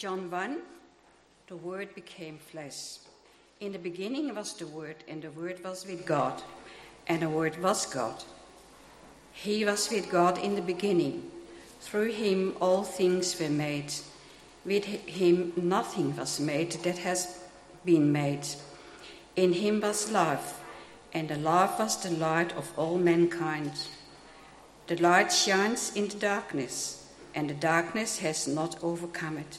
John 1 The Word became flesh. In the beginning was the Word, and the Word was with God, and the Word was God. He was with God in the beginning. Through him all things were made. With him nothing was made that has been made. In him was life, and the life was the light of all mankind. The light shines in the darkness, and the darkness has not overcome it.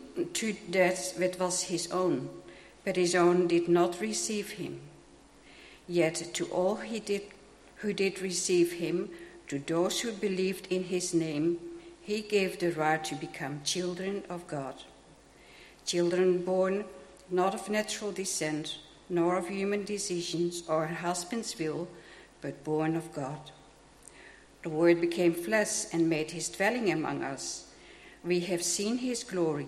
to death that was his own, but his own did not receive him. Yet to all he did, who did receive him, to those who believed in his name, he gave the right to become children of God. Children born not of natural descent, nor of human decisions or a husband's will, but born of God. The Word became flesh and made his dwelling among us. We have seen his glory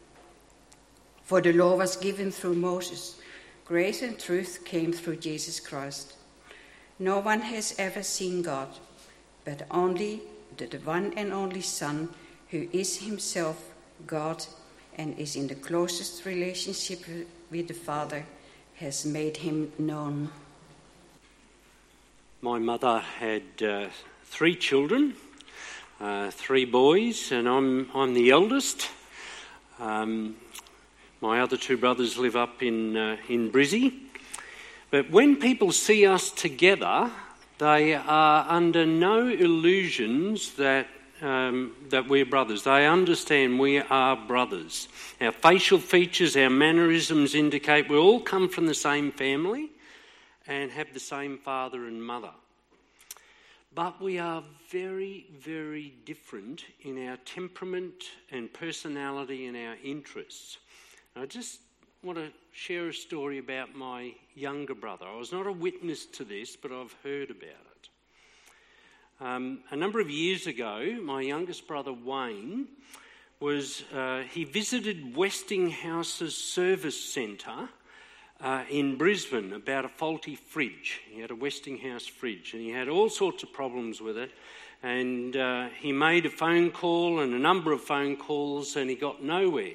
For the law was given through Moses, grace and truth came through Jesus Christ. No one has ever seen God, but only the one and only Son, who is himself God and is in the closest relationship with the Father, has made him known. My mother had uh, three children, uh, three boys, and I'm, I'm the eldest. Um, my other two brothers live up in, uh, in Brizzy. But when people see us together, they are under no illusions that, um, that we're brothers. They understand we are brothers. Our facial features, our mannerisms indicate we all come from the same family and have the same father and mother. But we are very, very different in our temperament and personality and our interests. I just want to share a story about my younger brother. I was not a witness to this, but I've heard about it. Um, a number of years ago, my youngest brother Wayne was uh, he visited Westinghouse's service centre uh, in Brisbane about a faulty fridge. He had a Westinghouse fridge, and he had all sorts of problems with it. And uh, he made a phone call and a number of phone calls, and he got nowhere.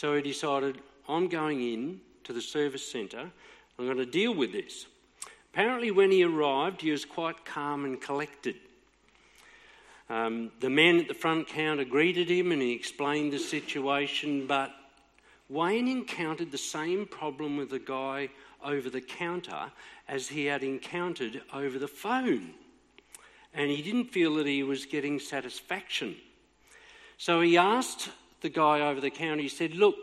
So he decided, I'm going in to the service centre, I'm going to deal with this. Apparently, when he arrived, he was quite calm and collected. Um, the man at the front counter greeted him and he explained the situation, but Wayne encountered the same problem with the guy over the counter as he had encountered over the phone. And he didn't feel that he was getting satisfaction. So he asked the guy over the counter, he said, Look,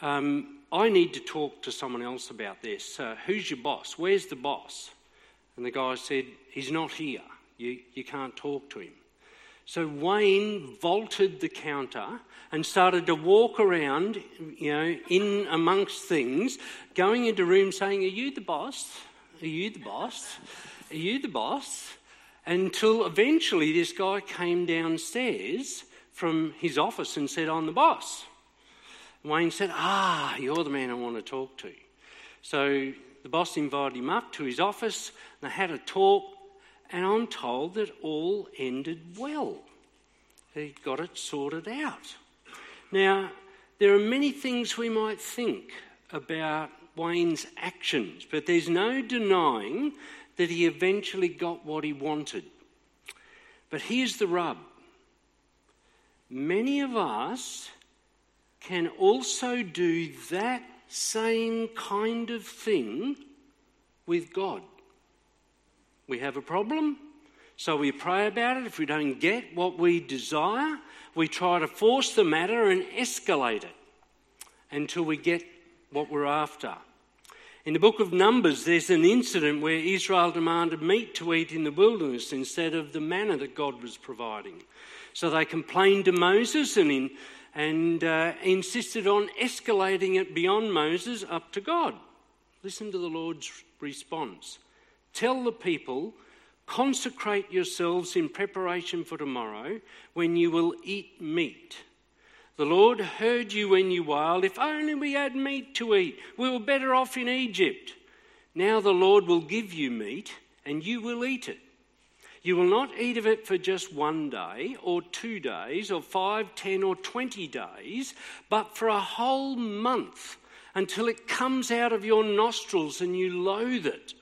um, I need to talk to someone else about this. Uh, who's your boss? Where's the boss? And the guy said, He's not here. You, you can't talk to him. So Wayne vaulted the counter and started to walk around, you know, in amongst things, going into rooms saying, Are you the boss? Are you the boss? Are you the boss? Until eventually this guy came downstairs from his office and said, I'm the boss. Wayne said, Ah, you're the man I want to talk to. So the boss invited him up to his office, and they had a talk, and I'm told that all ended well. He got it sorted out. Now, there are many things we might think about Wayne's actions, but there's no denying that he eventually got what he wanted. But here's the rub many of us can also do that same kind of thing with God. We have a problem, so we pray about it. If we don't get what we desire, we try to force the matter and escalate it until we get what we're after. In the book of Numbers, there's an incident where Israel demanded meat to eat in the wilderness instead of the manna that God was providing. So they complained to Moses and, in, and uh, insisted on escalating it beyond Moses up to God. Listen to the Lord's response Tell the people, consecrate yourselves in preparation for tomorrow when you will eat meat. The Lord heard you when you wailed, If only we had meat to eat, we were better off in Egypt. Now the Lord will give you meat, and you will eat it. You will not eat of it for just one day, or two days, or five, ten, or twenty days, but for a whole month until it comes out of your nostrils and you loathe it,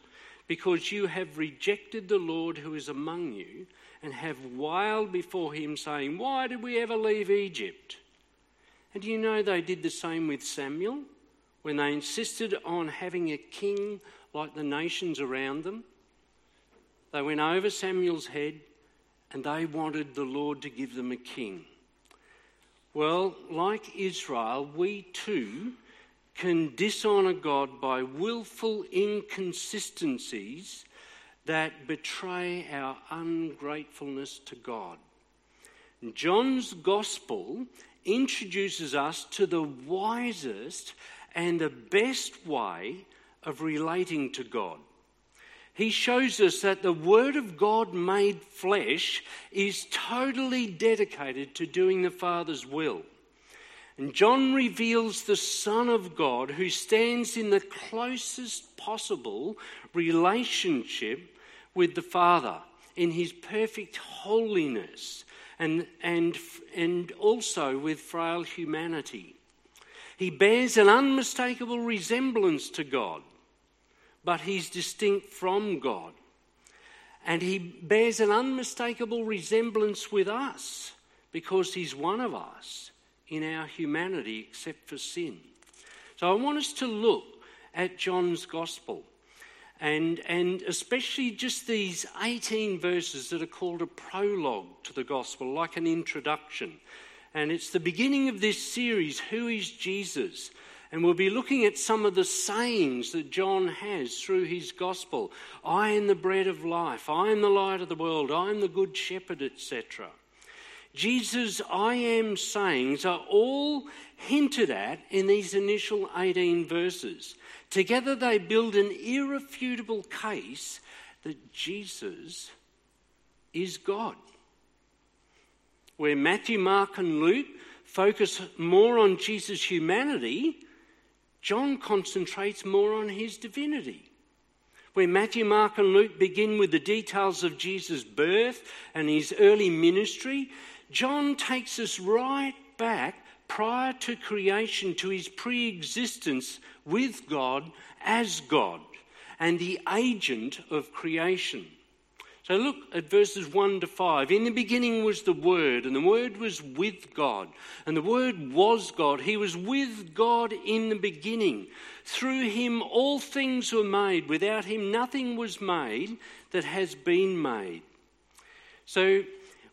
because you have rejected the Lord who is among you and have wailed before him, saying, Why did we ever leave Egypt? And do you know they did the same with Samuel when they insisted on having a king like the nations around them? They went over Samuel's head and they wanted the Lord to give them a king. Well, like Israel, we too can dishonour God by willful inconsistencies that betray our ungratefulness to God. John's Gospel introduces us to the wisest and the best way of relating to God. He shows us that the Word of God made flesh is totally dedicated to doing the Father's will. And John reveals the Son of God who stands in the closest possible relationship with the Father in his perfect holiness and, and, and also with frail humanity. He bears an unmistakable resemblance to God, but he's distinct from God. And he bears an unmistakable resemblance with us because he's one of us in our humanity except for sin. So I want us to look at John's Gospel and, and especially just these 18 verses that are called a prologue to the gospel, like an introduction. And it's the beginning of this series, Who is Jesus? And we'll be looking at some of the sayings that John has through his gospel. I am the bread of life. I am the light of the world. I am the good shepherd, etc. Jesus' I am sayings are all hinted at in these initial 18 verses. Together they build an irrefutable case that Jesus is God. Where Matthew, Mark, and Luke focus more on Jesus' humanity, John concentrates more on his divinity. Where Matthew, Mark, and Luke begin with the details of Jesus' birth and his early ministry, John takes us right back prior to creation to his pre existence with God as God and the agent of creation. So look at verses 1 to 5. In the beginning was the Word, and the Word was with God, and the Word was God. He was with God in the beginning. Through him all things were made. Without him nothing was made that has been made. So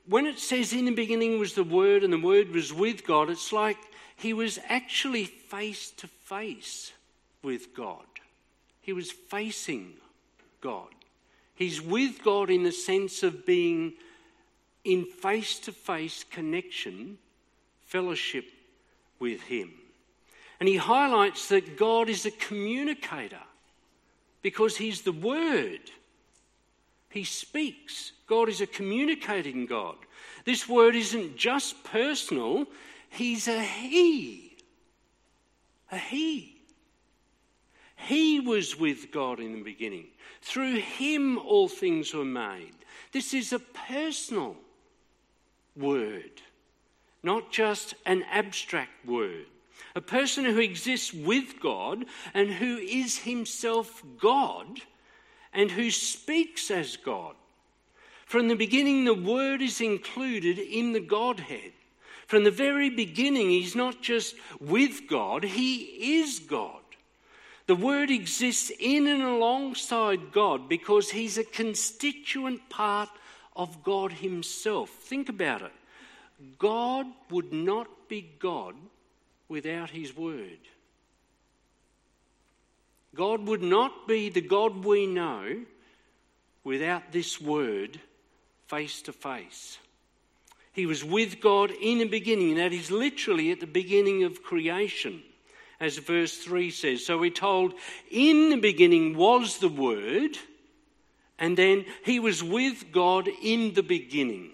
when it says in the beginning was the Word and the Word was with God, it's like he was actually face to face with God. He was facing God. He's with God in the sense of being in face to face connection, fellowship with Him. And he highlights that God is a communicator because He's the Word. He speaks. God is a communicating God. This word isn't just personal, He's a He. A He. He was with God in the beginning. Through Him, all things were made. This is a personal word, not just an abstract word. A person who exists with God and who is himself God and who speaks as God. From the beginning, the Word is included in the Godhead. From the very beginning, He's not just with God, He is God. The Word exists in and alongside God because He's a constituent part of God Himself. Think about it. God would not be God without His Word. God would not be the God we know without this Word face to face. He was with God in the beginning, that is literally at the beginning of creation as verse 3 says. So we're told, in the beginning was the Word, and then he was with God in the beginning.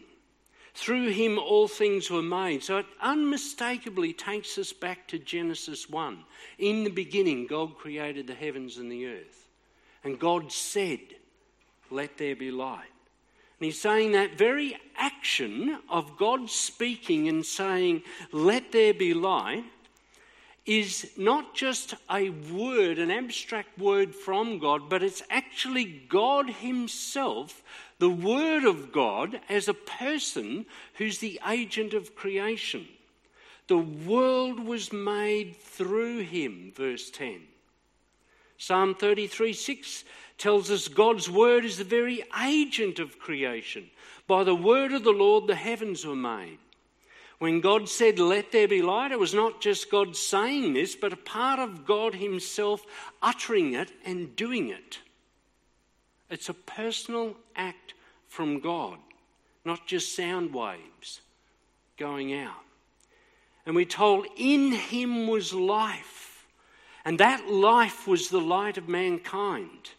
Through him all things were made. So it unmistakably takes us back to Genesis 1. In the beginning, God created the heavens and the earth. And God said, Let there be light. And he's saying that very action of God speaking and saying, Let there be light, is not just a word, an abstract word from God, but it's actually God Himself, the Word of God, as a person who's the agent of creation. The world was made through Him, verse 10. Psalm 33 6 tells us God's Word is the very agent of creation. By the word of the Lord, the heavens were made. When God said, Let there be light, it was not just God saying this, but a part of God Himself uttering it and doing it. It's a personal act from God, not just sound waves going out. And we're told, In Him was life, and that life was the light of mankind.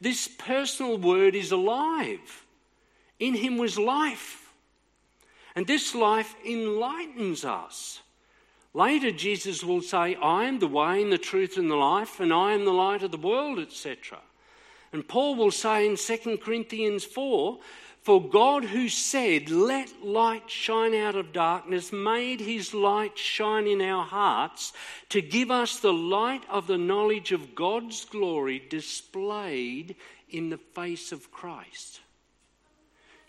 This personal word is alive. In Him was life. And this life enlightens us. Later, Jesus will say, I am the way and the truth and the life, and I am the light of the world, etc. And Paul will say in 2 Corinthians 4 For God, who said, Let light shine out of darkness, made his light shine in our hearts to give us the light of the knowledge of God's glory displayed in the face of Christ.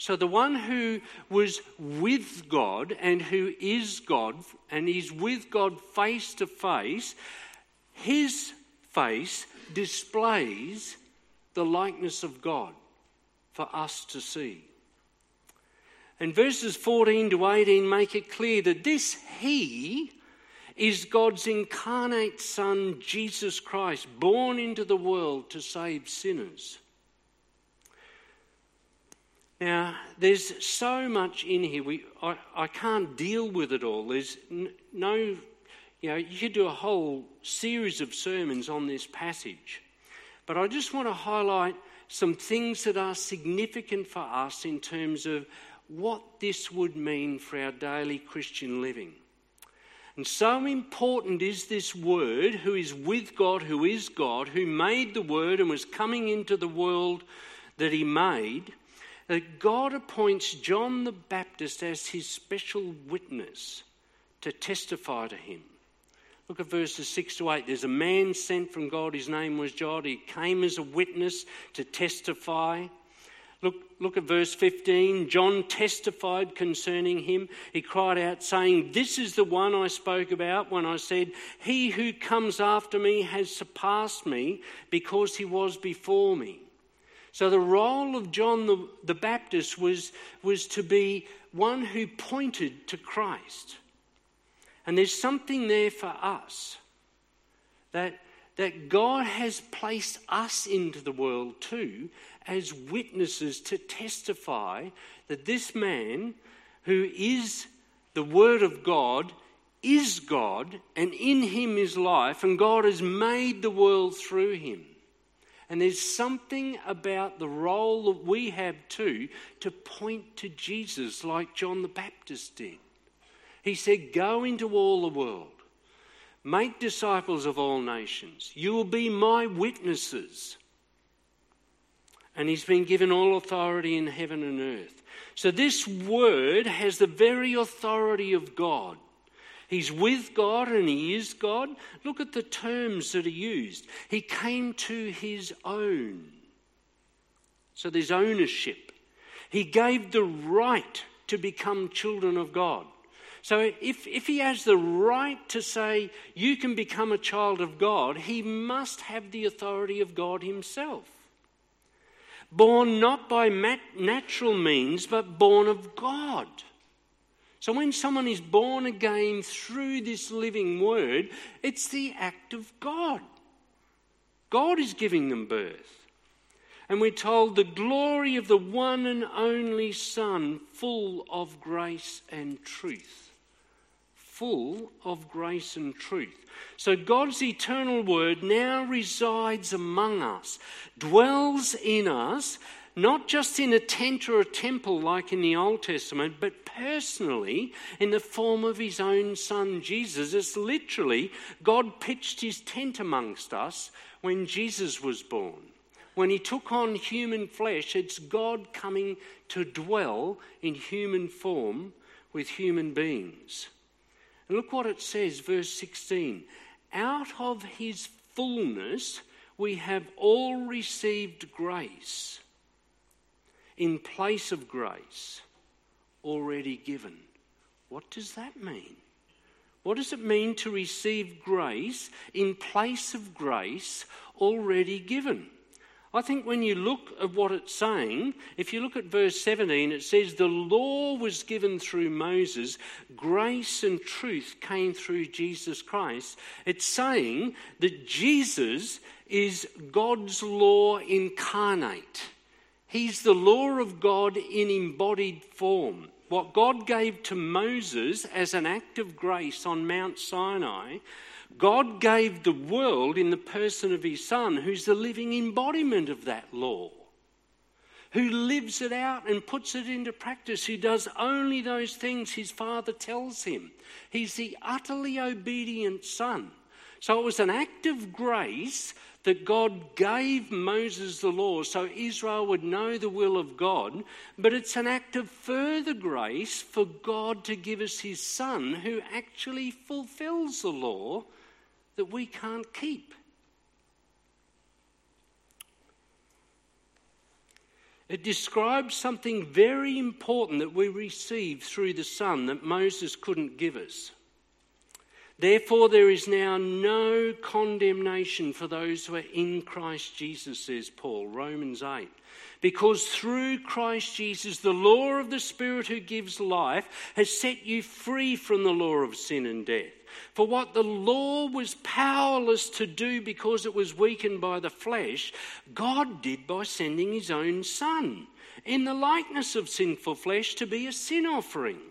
So the one who was with God and who is God and is with God face to face, his face displays the likeness of God for us to see. And verses 14 to 18 make it clear that this He is God's incarnate Son, Jesus Christ, born into the world to save sinners. Now, there's so much in here, we, I, I can't deal with it all. There's no, you know, you could do a whole series of sermons on this passage. But I just want to highlight some things that are significant for us in terms of what this would mean for our daily Christian living. And so important is this word, who is with God, who is God, who made the word and was coming into the world that he made that God appoints John the Baptist as his special witness to testify to him. Look at verses 6 to 8. There's a man sent from God, his name was John. He came as a witness to testify. Look, look at verse 15. John testified concerning him. He cried out, saying, This is the one I spoke about when I said, He who comes after me has surpassed me because he was before me. So the role of John the, the Baptist was, was to be one who pointed to Christ. And there's something there for us that, that God has placed us into the world too as witnesses to testify that this man who is the Word of God is God and in him is life, and God has made the world through him. And there's something about the role that we have too to point to Jesus, like John the Baptist did. He said, Go into all the world, make disciples of all nations. You will be my witnesses. And he's been given all authority in heaven and earth. So this word has the very authority of God. He's with God and he is God. Look at the terms that are used. He came to his own. So there's ownership. He gave the right to become children of God. So if, if he has the right to say, you can become a child of God, he must have the authority of God himself. Born not by natural means, but born of God. So when someone is born again through this living word, it's the act of God. God is giving them birth. And we're told the glory of the one and only Son, full of grace and truth. Full of grace and truth. So God's eternal word now resides among us, dwells in us, not just in a tent or a temple like in the Old Testament, but personally in the form of his own son Jesus. It's literally God pitched his tent amongst us when Jesus was born when he took on human flesh, it's God coming to dwell in human form with human beings. And look what it says, verse 16. Out of his fullness we have all received grace in place of grace already given. What does that mean? What does it mean to receive grace in place of grace already given? I think when you look at what it's saying, if you look at verse 17, it says, The law was given through Moses, grace and truth came through Jesus Christ. It's saying that Jesus is God's law incarnate. He's the law of God in embodied form. What God gave to Moses as an act of grace on Mount Sinai God gave the world in the person of his Son, who's the living embodiment of that law, who lives it out and puts it into practice, who does only those things his Father tells him. He's the utterly obedient Son. So it was an act of grace that God gave Moses the law so Israel would know the will of God, but it's an act of further grace for God to give us his Son who actually fulfills the law that we can't keep. It describes something very important that we receive through the Son that Moses couldn't give us. Therefore, there is now no condemnation for those who are in Christ Jesus, says Paul, Romans 8. Because through Christ Jesus, the law of the Spirit who gives life has set you free from the law of sin and death. For what the law was powerless to do because it was weakened by the flesh, God did by sending his own Son in the likeness of sinful flesh to be a sin offering.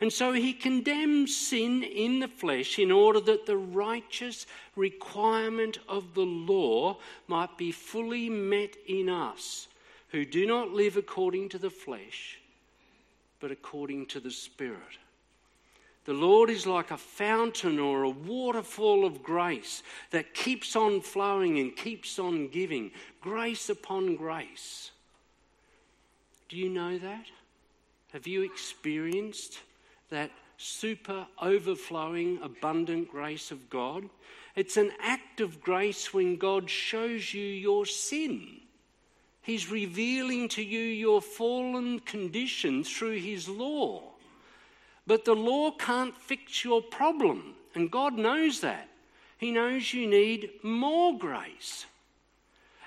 And so he condemns sin in the flesh in order that the righteous requirement of the law might be fully met in us, who do not live according to the flesh, but according to the Spirit. The Lord is like a fountain or a waterfall of grace that keeps on flowing and keeps on giving, grace upon grace. Do you know that? Have you experienced that super overflowing, abundant grace of God? It's an act of grace when God shows you your sin. He's revealing to you your fallen condition through His law. But the law can't fix your problem, and God knows that. He knows you need more grace.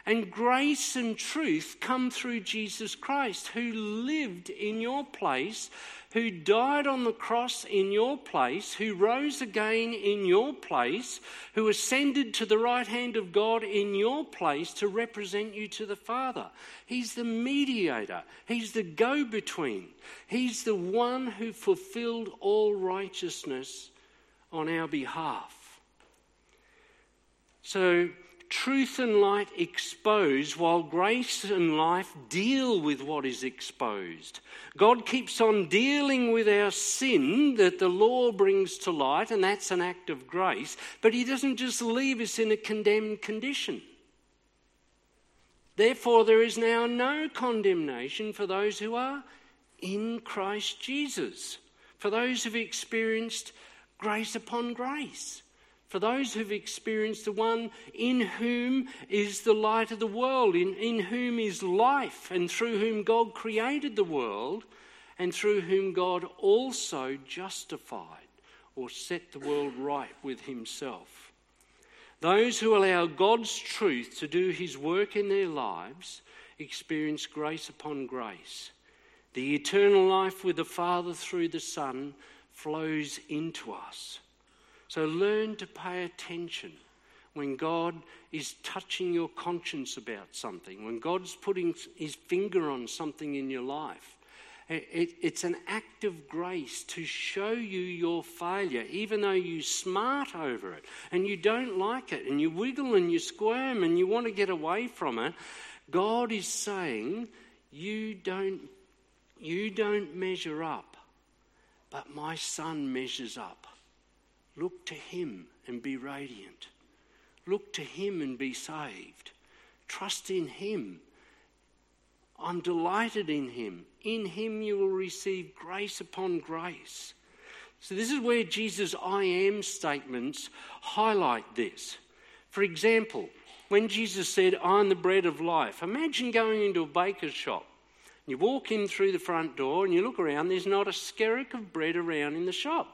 And grace and truth come through Jesus Christ, who lived in your place, who died on the cross in your place, who rose again in your place, who ascended to the right hand of God in your place to represent you to the Father. He's the mediator, He's the go between, He's the one who fulfilled all righteousness on our behalf. So, truth and light expose while grace and life deal with what is exposed. God keeps on dealing with our sin that the law brings to light, and that's an act of grace, but He doesn't just leave us in a condemned condition. Therefore, there is now no condemnation for those who are in Christ Jesus, for those who've experienced grace upon grace for those who've experienced the one in whom is the light of the world, in, in whom is life, and through whom God created the world, and through whom God also justified or set the world right with himself. Those who allow God's truth to do his work in their lives experience grace upon grace. The eternal life with the Father through the Son flows into us. So learn to pay attention when God is touching your conscience about something, when God's putting his finger on something in your life. it's an act of grace to show you your failure, even though you smart over it and you don't like it and you wiggle and you squirm and you want to get away from it. God is saying, You don't, you don't measure up, but my son measures up. Look to him and be radiant. Look to Him and be saved. Trust in Him. I'm delighted in Him. In Him you will receive grace upon grace. So, this is where Jesus' I am statements highlight this. For example, when Jesus said, I'm the bread of life, imagine going into a baker's shop. You walk in through the front door and you look around, there's not a skerrick of bread around in the shop.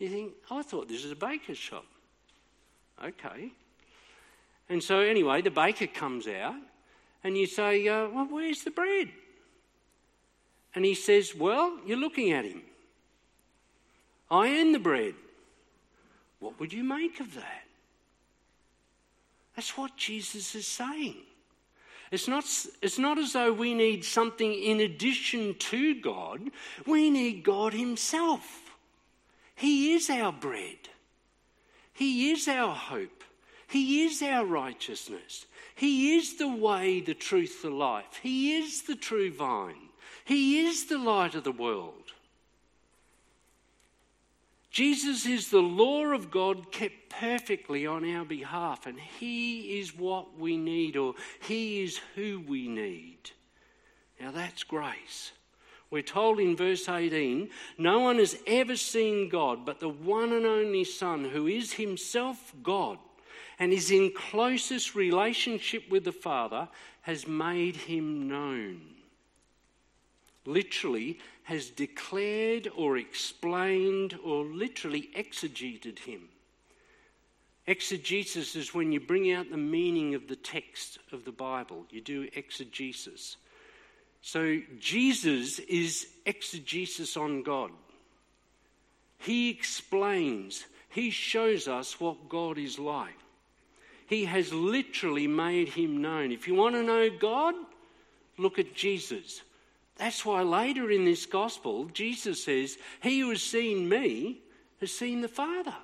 You think, oh, I thought this was a baker's shop. Okay. And so, anyway, the baker comes out, and you say, uh, Well, where's the bread? And he says, Well, you're looking at him. I am the bread. What would you make of that? That's what Jesus is saying. It's not, it's not as though we need something in addition to God, we need God Himself. He is our bread. He is our hope. He is our righteousness. He is the way, the truth, the life. He is the true vine. He is the light of the world. Jesus is the law of God kept perfectly on our behalf, and He is what we need, or He is who we need. Now that's grace. We're told in verse 18 no one has ever seen God but the one and only Son, who is himself God and is in closest relationship with the Father, has made him known. Literally, has declared or explained or literally exegeted him. Exegesis is when you bring out the meaning of the text of the Bible. You do exegesis. So Jesus is exegesis on God. He explains, he shows us what God is like. He has literally made him known. If you want to know God, look at Jesus. That's why later in this gospel, Jesus says, He who has seen me has seen the Father.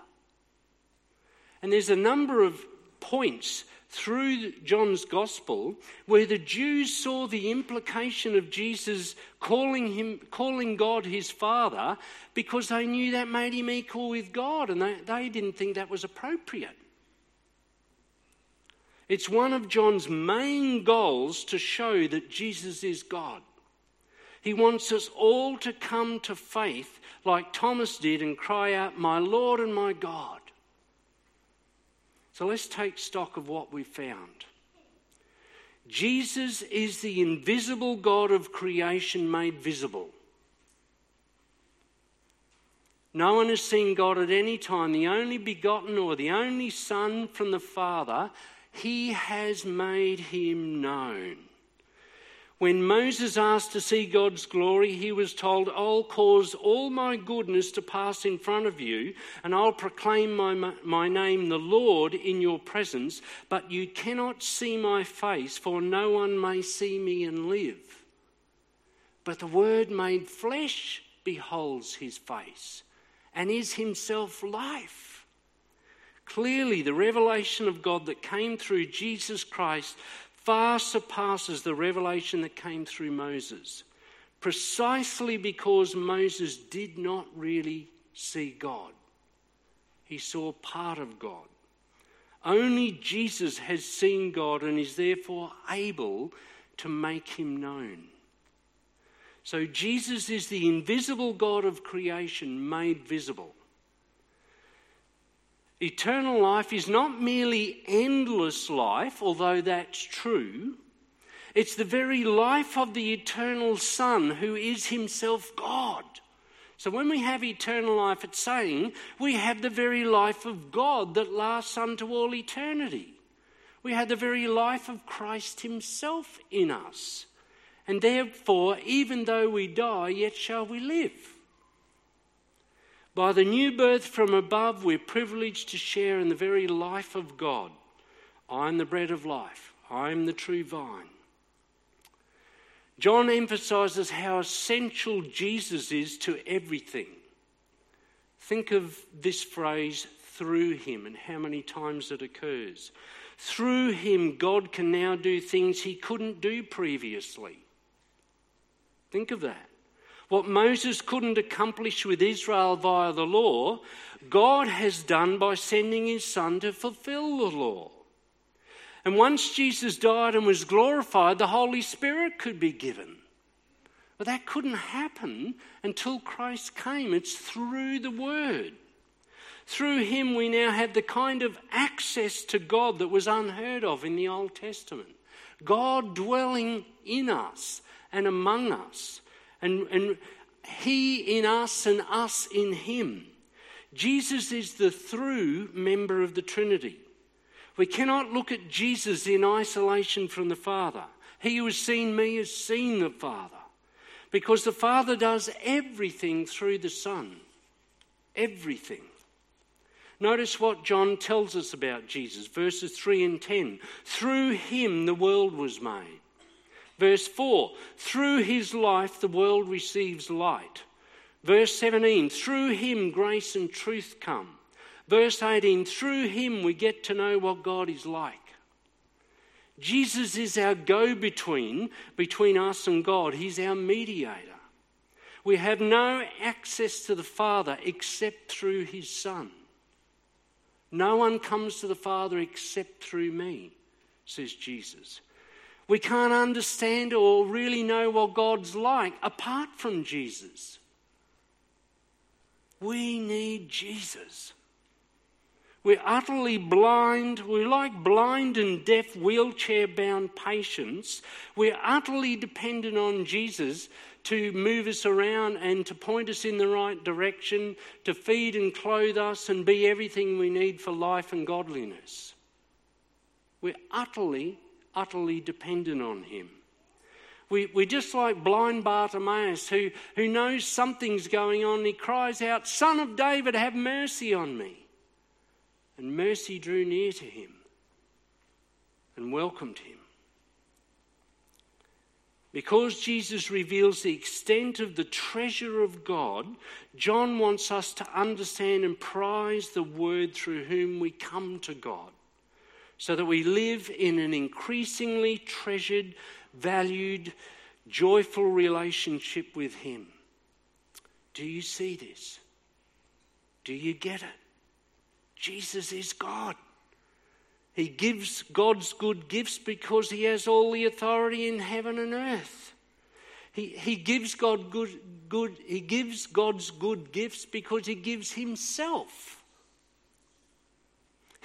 And there's a number of points through John's gospel where the Jews saw the implication of Jesus calling him calling God his father because they knew that made him equal with God and they, they didn't think that was appropriate. It's one of John's main goals to show that Jesus is God. He wants us all to come to faith like Thomas did and cry out, My Lord and my God. So let's take stock of what we found. Jesus is the invisible God of creation made visible. No one has seen God at any time, the only begotten or the only Son from the Father. He has made him known. When Moses asked to see God's glory, he was told, I'll cause all my goodness to pass in front of you, and I'll proclaim my, my name, the Lord, in your presence, but you cannot see my face, for no one may see me and live. But the Word made flesh beholds his face, and is himself life. Clearly, the revelation of God that came through Jesus Christ far surpasses the revelation that came through Moses, precisely because Moses did not really see God. He saw part of God. Only Jesus has seen God and is therefore able to make him known. So, Jesus is the invisible God of creation made visible. Eternal life is not merely endless life, although that's true. It's the very life of the eternal Son who is himself God. So when we have eternal life, it's saying we have the very life of God that lasts unto all eternity. We have the very life of Christ himself in us. And therefore, even though we die, yet shall we live. By the new birth from above, we're privileged to share in the very life of God. I am the bread of life, I am the true vine. John emphasizes how essential Jesus is to everything. Think of this phrase, through him, and how many times it occurs. Through him, God can now do things he couldn't do previously. Think of that. What Moses couldn't accomplish with Israel via the law, God has done by sending his son to fulfill the law. And once Jesus died and was glorified, the Holy Spirit could be given. But that couldn't happen until Christ came. It's through the Word. Through Him, we now have the kind of access to God that was unheard of in the Old Testament. God dwelling in us and among us, and, and He in us and us in Him. Jesus is the through member of the Trinity. We cannot look at Jesus in isolation from the Father. He who has seen me has seen the Father. Because the Father does everything through the Son. Everything. Notice what John tells us about Jesus, verses 3 and 10. Through him the world was made. Verse 4 Through his life the world receives light. Verse 17 Through him grace and truth come. Verse 18 through him we get to know what God is like. Jesus is our go between between us and God, He's our mediator. We have no access to the Father except through His Son. No one comes to the Father except through me, says Jesus. We can't understand or really know what God's like apart from Jesus. We need Jesus. We're utterly blind. We're like blind and deaf, wheelchair bound patients. We're utterly dependent on Jesus to move us around and to point us in the right direction, to feed and clothe us and be everything we need for life and godliness. We're utterly, utterly dependent on Him. We, we're just like blind Bartimaeus who, who knows something's going on. He cries out, Son of David, have mercy on me. And mercy drew near to him and welcomed him. Because Jesus reveals the extent of the treasure of God, John wants us to understand and prize the word through whom we come to God, so that we live in an increasingly treasured, valued, joyful relationship with Him. Do you see this? Do you get it? Jesus is God. He gives God's good gifts because he has all the authority in heaven and earth. He, he gives God good, good, he gives God's good gifts because he gives himself.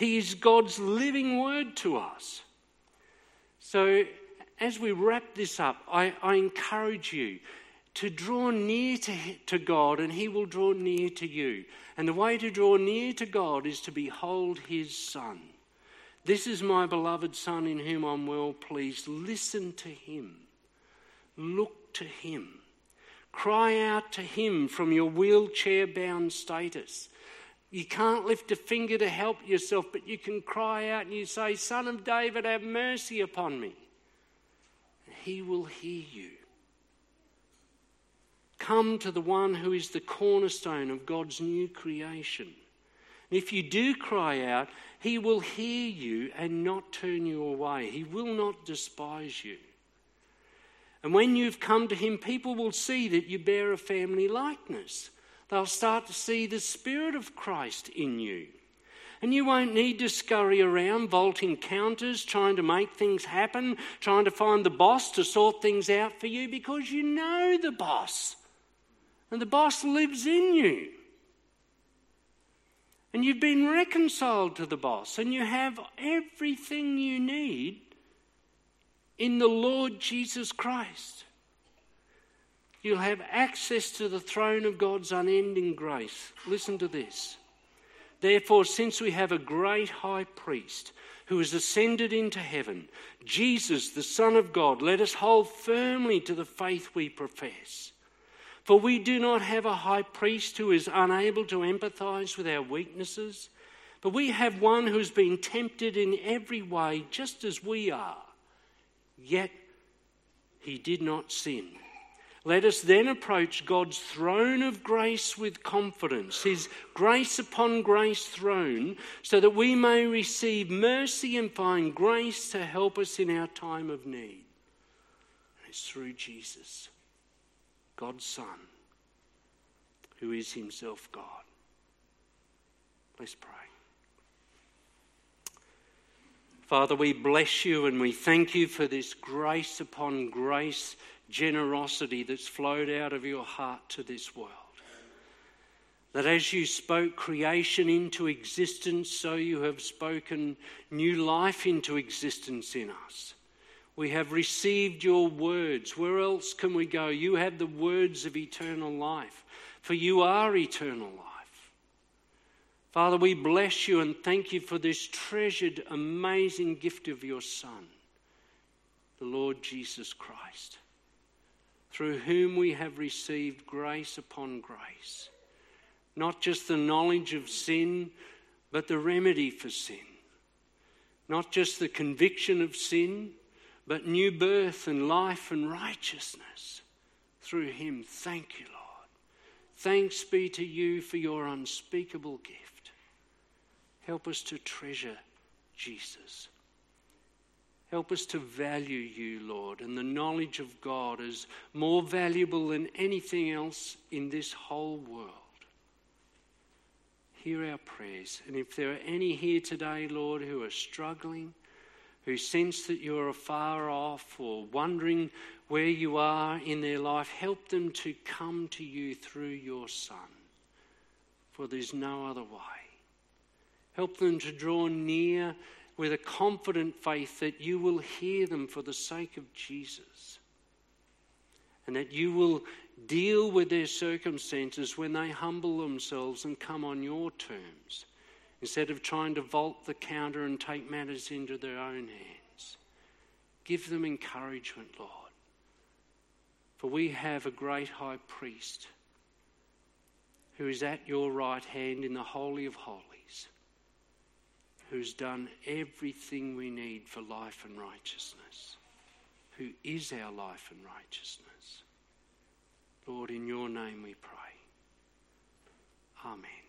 He is God's living word to us. So as we wrap this up, I, I encourage you to draw near to, to God and he will draw near to you. And the way to draw near to God is to behold his Son. This is my beloved Son in whom I'm well pleased. Listen to him. Look to him. Cry out to him from your wheelchair bound status. You can't lift a finger to help yourself, but you can cry out and you say, Son of David, have mercy upon me. And he will hear you. Come to the one who is the cornerstone of God's new creation. And if you do cry out, he will hear you and not turn you away. He will not despise you. And when you've come to him, people will see that you bear a family likeness. They'll start to see the Spirit of Christ in you. And you won't need to scurry around vaulting counters, trying to make things happen, trying to find the boss to sort things out for you because you know the boss and the boss lives in you. And you've been reconciled to the boss, and you have everything you need in the Lord Jesus Christ. You'll have access to the throne of God's unending grace. Listen to this. Therefore, since we have a great high priest who has ascended into heaven, Jesus, the Son of God, let us hold firmly to the faith we profess. For we do not have a high priest who is unable to empathize with our weaknesses, but we have one who's been tempted in every way, just as we are, yet he did not sin. Let us then approach God's throne of grace with confidence, His grace upon grace throne, so that we may receive mercy and find grace to help us in our time of need. And it's through Jesus, God's Son, who is Himself God. Let's pray. Father, we bless you and we thank you for this grace upon grace generosity that's flowed out of your heart to this world. That as you spoke creation into existence, so you have spoken new life into existence in us. We have received your words. Where else can we go? You have the words of eternal life, for you are eternal life. Father, we bless you and thank you for this treasured, amazing gift of your Son, the Lord Jesus Christ through whom we have received grace upon grace. Not just the knowledge of sin, but the remedy for sin. Not just the conviction of sin, but new birth and life and righteousness through him. Thank you, Lord. Thanks be to you for your unspeakable gift. Help us to treasure Jesus. Help us to value you, Lord, and the knowledge of God is more valuable than anything else in this whole world. Hear our prayers. And if there are any here today, Lord, who are struggling, who sense that you are far off or wondering where you are in their life, help them to come to you through your Son, for there's no other way. Help them to draw near with a confident faith that you will hear them for the sake of Jesus and that you will deal with their circumstances when they humble themselves and come on your terms instead of trying to vault the counter and take matters into their own hands. Give them encouragement, Lord. For we have a great high priest who is at your right hand in the Holy of Holies who's done everything we need for life and righteousness, who is our life and righteousness. Lord, in your name we pray. Amen.